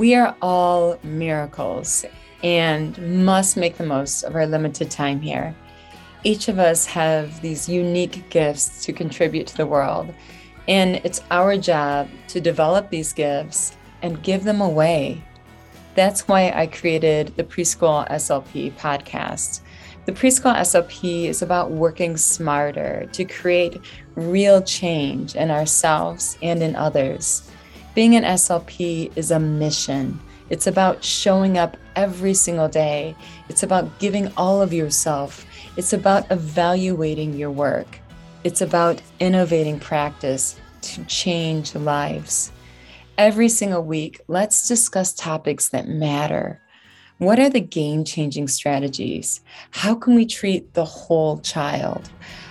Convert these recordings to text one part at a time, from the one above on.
We are all miracles and must make the most of our limited time here. Each of us have these unique gifts to contribute to the world, and it's our job to develop these gifts and give them away. That's why I created the Preschool SLP podcast. The Preschool SLP is about working smarter to create real change in ourselves and in others. Being an SLP is a mission. It's about showing up every single day. It's about giving all of yourself. It's about evaluating your work. It's about innovating practice to change lives. Every single week, let's discuss topics that matter. What are the game changing strategies? How can we treat the whole child?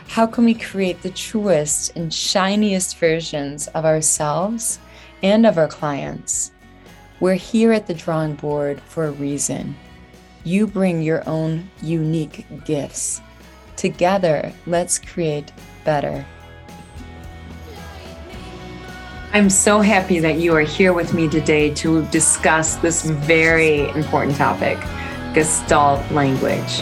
How can we create the truest and shiniest versions of ourselves and of our clients? We're here at the drawing board for a reason. You bring your own unique gifts. Together, let's create better. I'm so happy that you are here with me today to discuss this very important topic Gestalt language.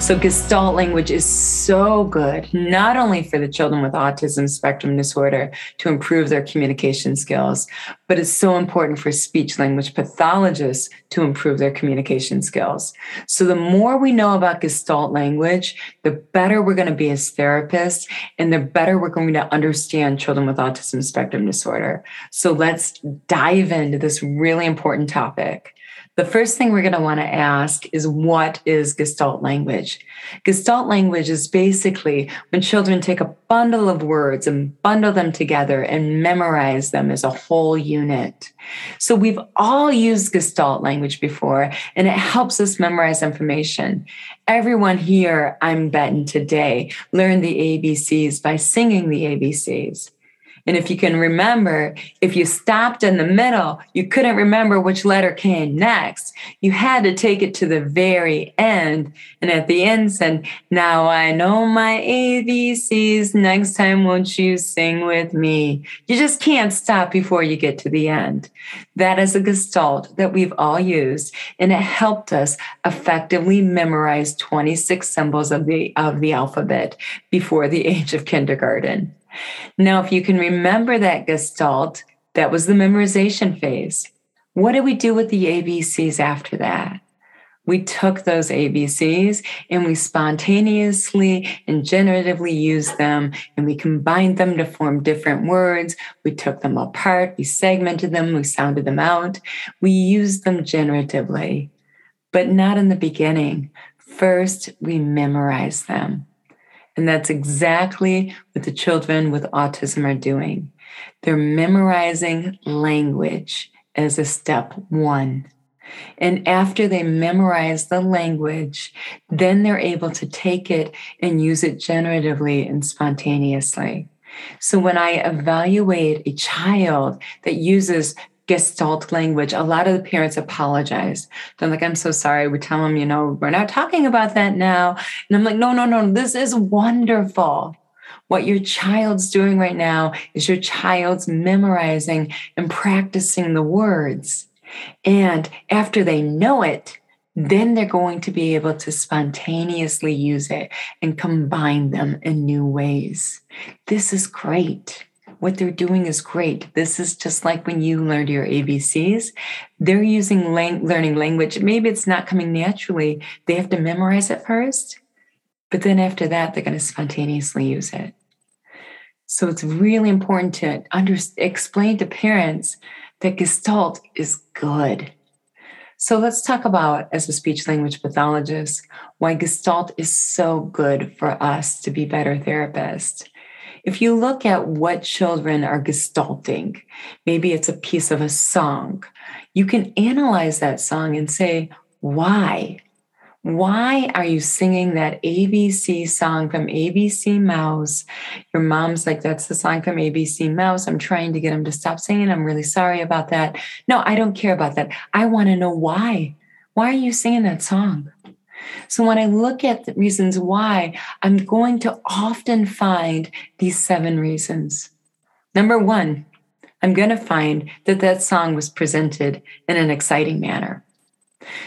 So, Gestalt language is so good, not only for the children with autism spectrum disorder to improve their communication skills, but it's so important for speech language pathologists to improve their communication skills. So, the more we know about Gestalt language, the better we're going to be as therapists, and the better we're going to understand children with autism spectrum disorder. So, let's dive into this really important topic. The first thing we're going to want to ask is what is Gestalt language? Gestalt language is basically when children take a bundle of words and bundle them together and memorize them as a whole unit. So we've all used Gestalt language before and it helps us memorize information. Everyone here, I'm betting today, learned the ABCs by singing the ABCs. And if you can remember, if you stopped in the middle, you couldn't remember which letter came next. You had to take it to the very end. And at the end said, Now I know my ABCs. Next time, won't you sing with me? You just can't stop before you get to the end. That is a gestalt that we've all used, and it helped us effectively memorize 26 symbols of the, of the alphabet before the age of kindergarten. Now, if you can remember that gestalt, that was the memorization phase. What did we do with the ABCs after that? We took those ABCs and we spontaneously and generatively used them and we combined them to form different words. We took them apart, we segmented them, we sounded them out. We used them generatively, but not in the beginning. First, we memorized them. And that's exactly what the children with autism are doing. They're memorizing language as a step one. And after they memorize the language, then they're able to take it and use it generatively and spontaneously. So when I evaluate a child that uses gestalt language, a lot of the parents apologize. They're like, I'm so sorry. We tell them, you know, we're not talking about that now. And I'm like, no, no, no, this is wonderful. What your child's doing right now is your child's memorizing and practicing the words. And after they know it, then they're going to be able to spontaneously use it and combine them in new ways. This is great what they're doing is great. This is just like when you learned your ABCs. They're using lang- learning language. Maybe it's not coming naturally. They have to memorize it first, but then after that, they're going to spontaneously use it. So it's really important to under- explain to parents that Gestalt is good. So let's talk about, as a speech language pathologist, why Gestalt is so good for us to be better therapists if you look at what children are gestalting, maybe it's a piece of a song, you can analyze that song and say, why? Why are you singing that ABC song from ABC Mouse? Your mom's like, that's the song from ABC Mouse. I'm trying to get him to stop singing. I'm really sorry about that. No, I don't care about that. I want to know why. Why are you singing that song? So when I look at the reasons why, I'm going to often find these seven reasons. Number one, I'm going to find that that song was presented in an exciting manner.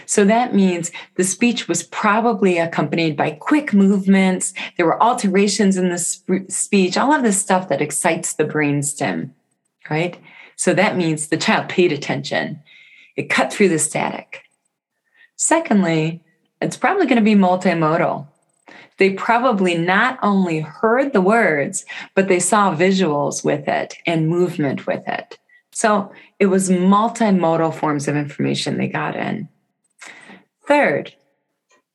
So that means the speech was probably accompanied by quick movements. There were alterations in the sp- speech, all of this stuff that excites the brainstem, right? So that means the child paid attention. It cut through the static. Secondly, it's probably going to be multimodal. They probably not only heard the words, but they saw visuals with it and movement with it. So it was multimodal forms of information they got in. Third,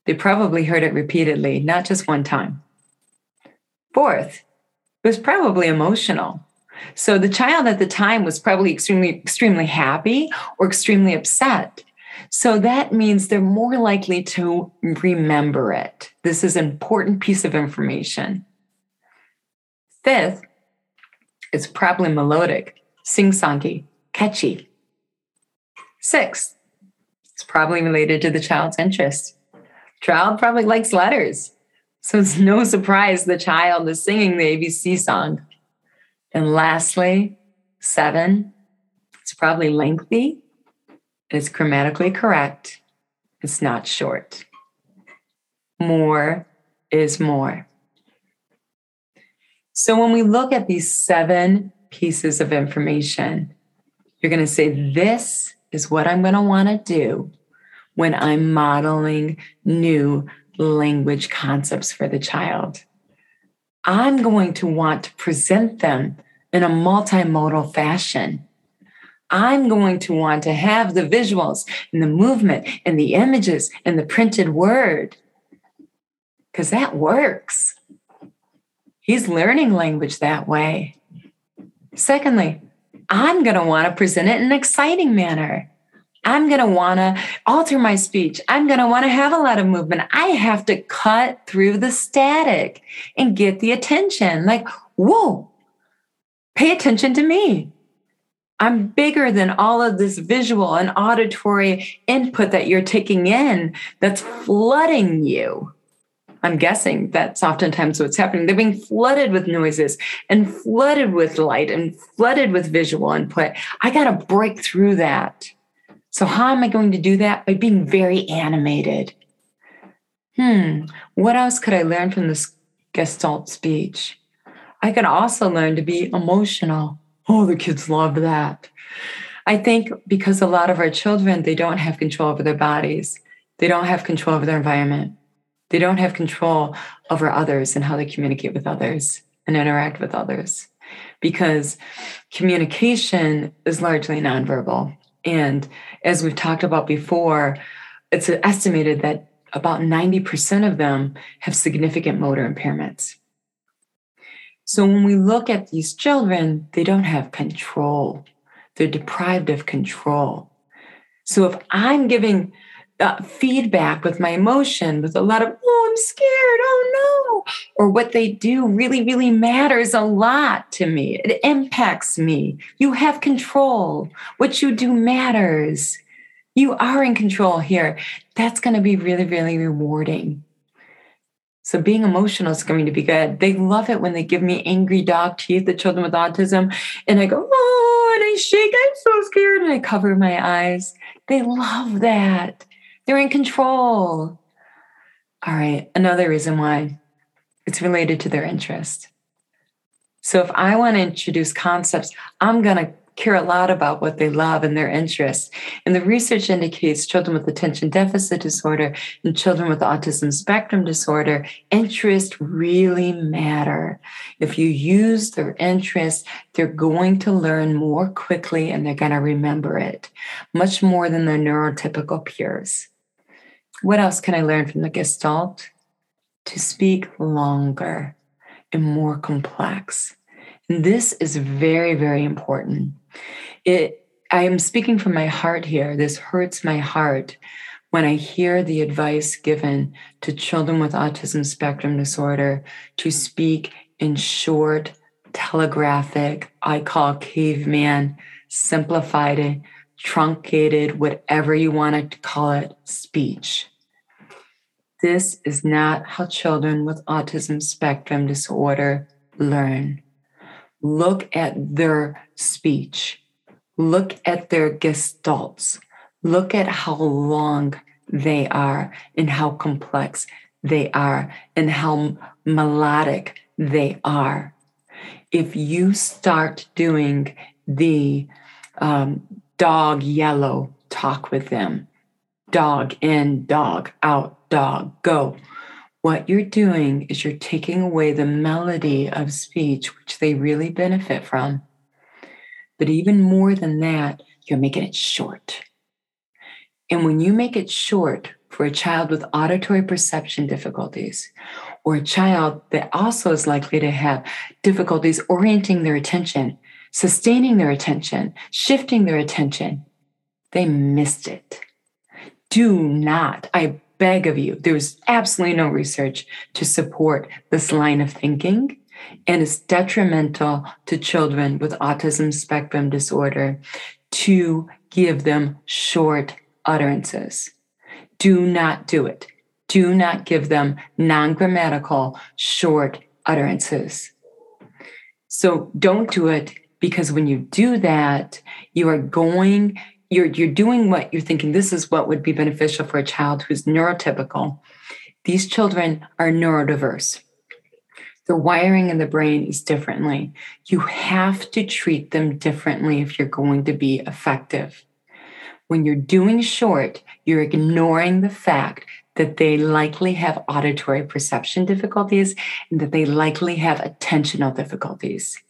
they probably heard it repeatedly, not just one time. Fourth, it was probably emotional. So the child at the time was probably extremely, extremely happy or extremely upset. So that means they're more likely to remember it. This is an important piece of information. Fifth, it's probably melodic, sing songy, catchy. Sixth, it's probably related to the child's interest. Child probably likes letters. So it's no surprise the child is singing the ABC song. And lastly, seven, it's probably lengthy, it's grammatically correct, it's not short. More is more. So when we look at these seven pieces of information, you're going to say, This is what I'm going to want to do when I'm modeling new language concepts for the child. I'm going to want to present them in a multimodal fashion. I'm going to want to have the visuals and the movement and the images and the printed word because that works. He's learning language that way. Secondly, I'm going to want to present it in an exciting manner. I'm going to want to alter my speech. I'm going to want to have a lot of movement. I have to cut through the static and get the attention. Like, whoa, pay attention to me. I'm bigger than all of this visual and auditory input that you're taking in that's flooding you. I'm guessing that's oftentimes what's happening. They're being flooded with noises and flooded with light and flooded with visual input. I got to break through that. So, how am I going to do that? By being very animated. Hmm, what else could I learn from this Gestalt speech? I could also learn to be emotional. Oh, the kids love that. I think because a lot of our children, they don't have control over their bodies. They don't have control over their environment. They don't have control over others and how they communicate with others and interact with others. Because communication is largely nonverbal. And as we've talked about before, it's estimated that about 90% of them have significant motor impairments. So when we look at these children, they don't have control. They're deprived of control. So if I'm giving uh, feedback with my emotion, with a lot of, oh, I'm scared, oh no, or what they do really, really matters a lot to me. It impacts me. You have control. What you do matters. You are in control here. That's going to be really, really rewarding. So being emotional is going to be good. They love it when they give me angry dog teeth, the children with autism, and I go, oh, and I shake. I'm so scared, and I cover my eyes. They love that. They're in control. All right, another reason why it's related to their interest. So if I want to introduce concepts, I'm going to care a lot about what they love and their interests. And the research indicates children with attention deficit disorder and children with autism spectrum disorder, interests really matter. If you use their interests, they're going to learn more quickly and they're going to remember it much more than their neurotypical peers. What else can I learn from the Gestalt? To speak longer and more complex. And this is very, very important it I am speaking from my heart here. This hurts my heart when I hear the advice given to children with autism spectrum disorder to speak in short, telegraphic, I call caveman, simplified, truncated, whatever you want to call it, speech. This is not how children with autism spectrum disorder learn look at their speech, look at their gestalts, look at how long they are and how complex they are and how melodic they are. If you start doing the um, dog yellow talk with them, dog in, dog out, dog go, what you're doing is you're taking away the melody of speech, which they really benefit from. But even more than that, you're making it short. And when you make it short for a child with auditory perception difficulties, or a child that also is likely to have difficulties orienting their attention, sustaining their attention, shifting their attention, they missed it. Do not, I beg of you, there's absolutely no research to support this line of thinking. And it's detrimental to children with autism spectrum disorder to give them short utterances. Do not do it. Do not give them non grammatical short utterances. So don't do it because when you do that, you are going you're you're doing what you're thinking this is what would be beneficial for a child who's neurotypical. These children are neurodiverse. The wiring in the brain is differently. You have to treat them differently if you're going to be effective. When you're doing short you're ignoring the fact that they likely have auditory perception difficulties and that they likely have attentional difficulties.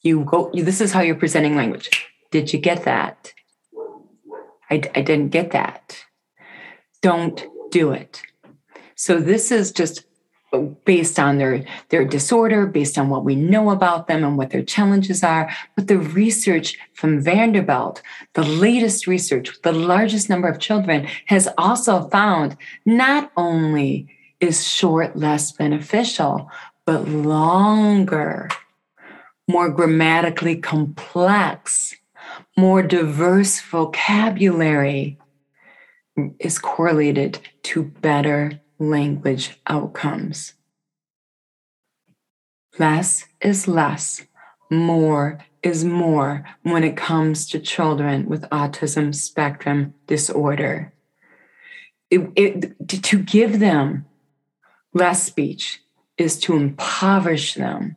You go this is how you're presenting language. Did you get that I, I didn't get that. Don't do it. So this is just based on their their disorder based on what we know about them and what their challenges are but the research from vanderbilt the latest research the largest number of children has also found not only is short less beneficial but longer more grammatically complex more diverse vocabulary is correlated to better language outcomes. Less is less, more is more when it comes to children with autism spectrum disorder. It, it, to give them less speech is to impoverish them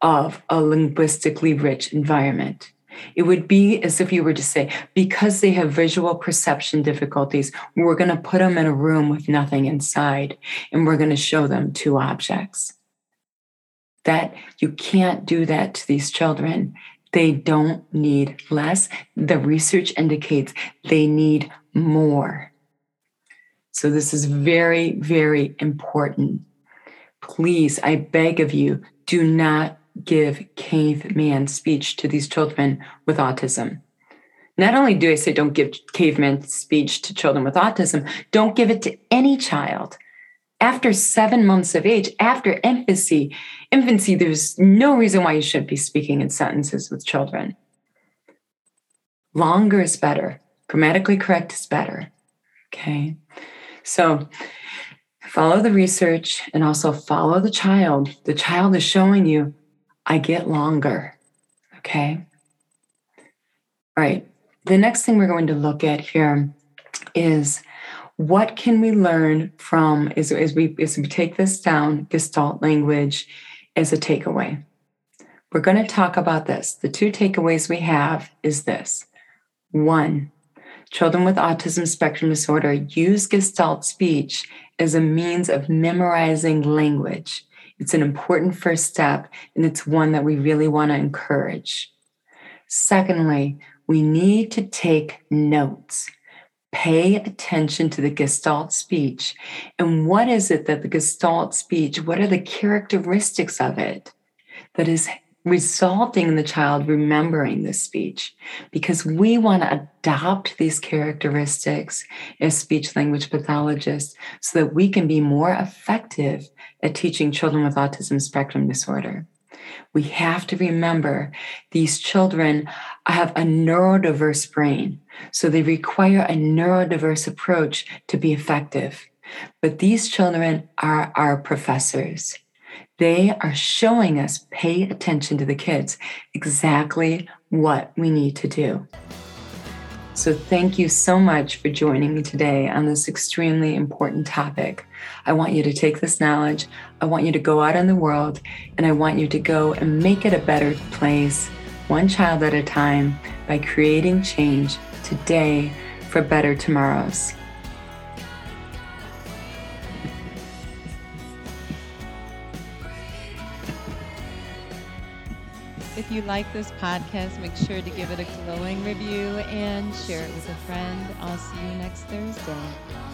of a linguistically rich environment. It would be as if you were to say, because they have visual perception difficulties, we're going to put them in a room with nothing inside and we're going to show them two objects. That you can't do that to these children. They don't need less. The research indicates they need more. So, this is very, very important. Please, I beg of you, do not give caveman speech to these children with autism. Not only do I say don't give caveman speech to children with autism, don't give it to any child. After seven months of age, after infancy, infancy, there's no reason why you shouldn't be speaking in sentences with children. Longer is better. Grammatically correct is better. Okay. So follow the research and also follow the child. The child is showing you I get longer. Okay. All right. The next thing we're going to look at here is what can we learn from as, we as we take this down gestalt language as a takeaway we're going to talk about this the two takeaways we have is this one children with autism spectrum disorder use gestalt speech as a means of memorizing language it's an important first step, and it's one that we really want to encourage. Secondly, we need to take notes. Pay attention to the Gestalt speech. And what is it that the Gestalt speech, what are the characteristics of it that is resulting in the child remembering the speech because we want to adopt these characteristics as speech language pathologists so that we can be more effective at teaching children with autism spectrum disorder. We have to remember these children have a neurodiverse brain, so they require a neurodiverse approach to be effective. But these children are our professors. They are showing us pay attention to the kids, exactly what we need to do. So, thank you so much for joining me today on this extremely important topic. I want you to take this knowledge, I want you to go out in the world, and I want you to go and make it a better place, one child at a time, by creating change today for better tomorrows. You like this podcast, make sure to give it a glowing review and share it with a friend. I'll see you next Thursday.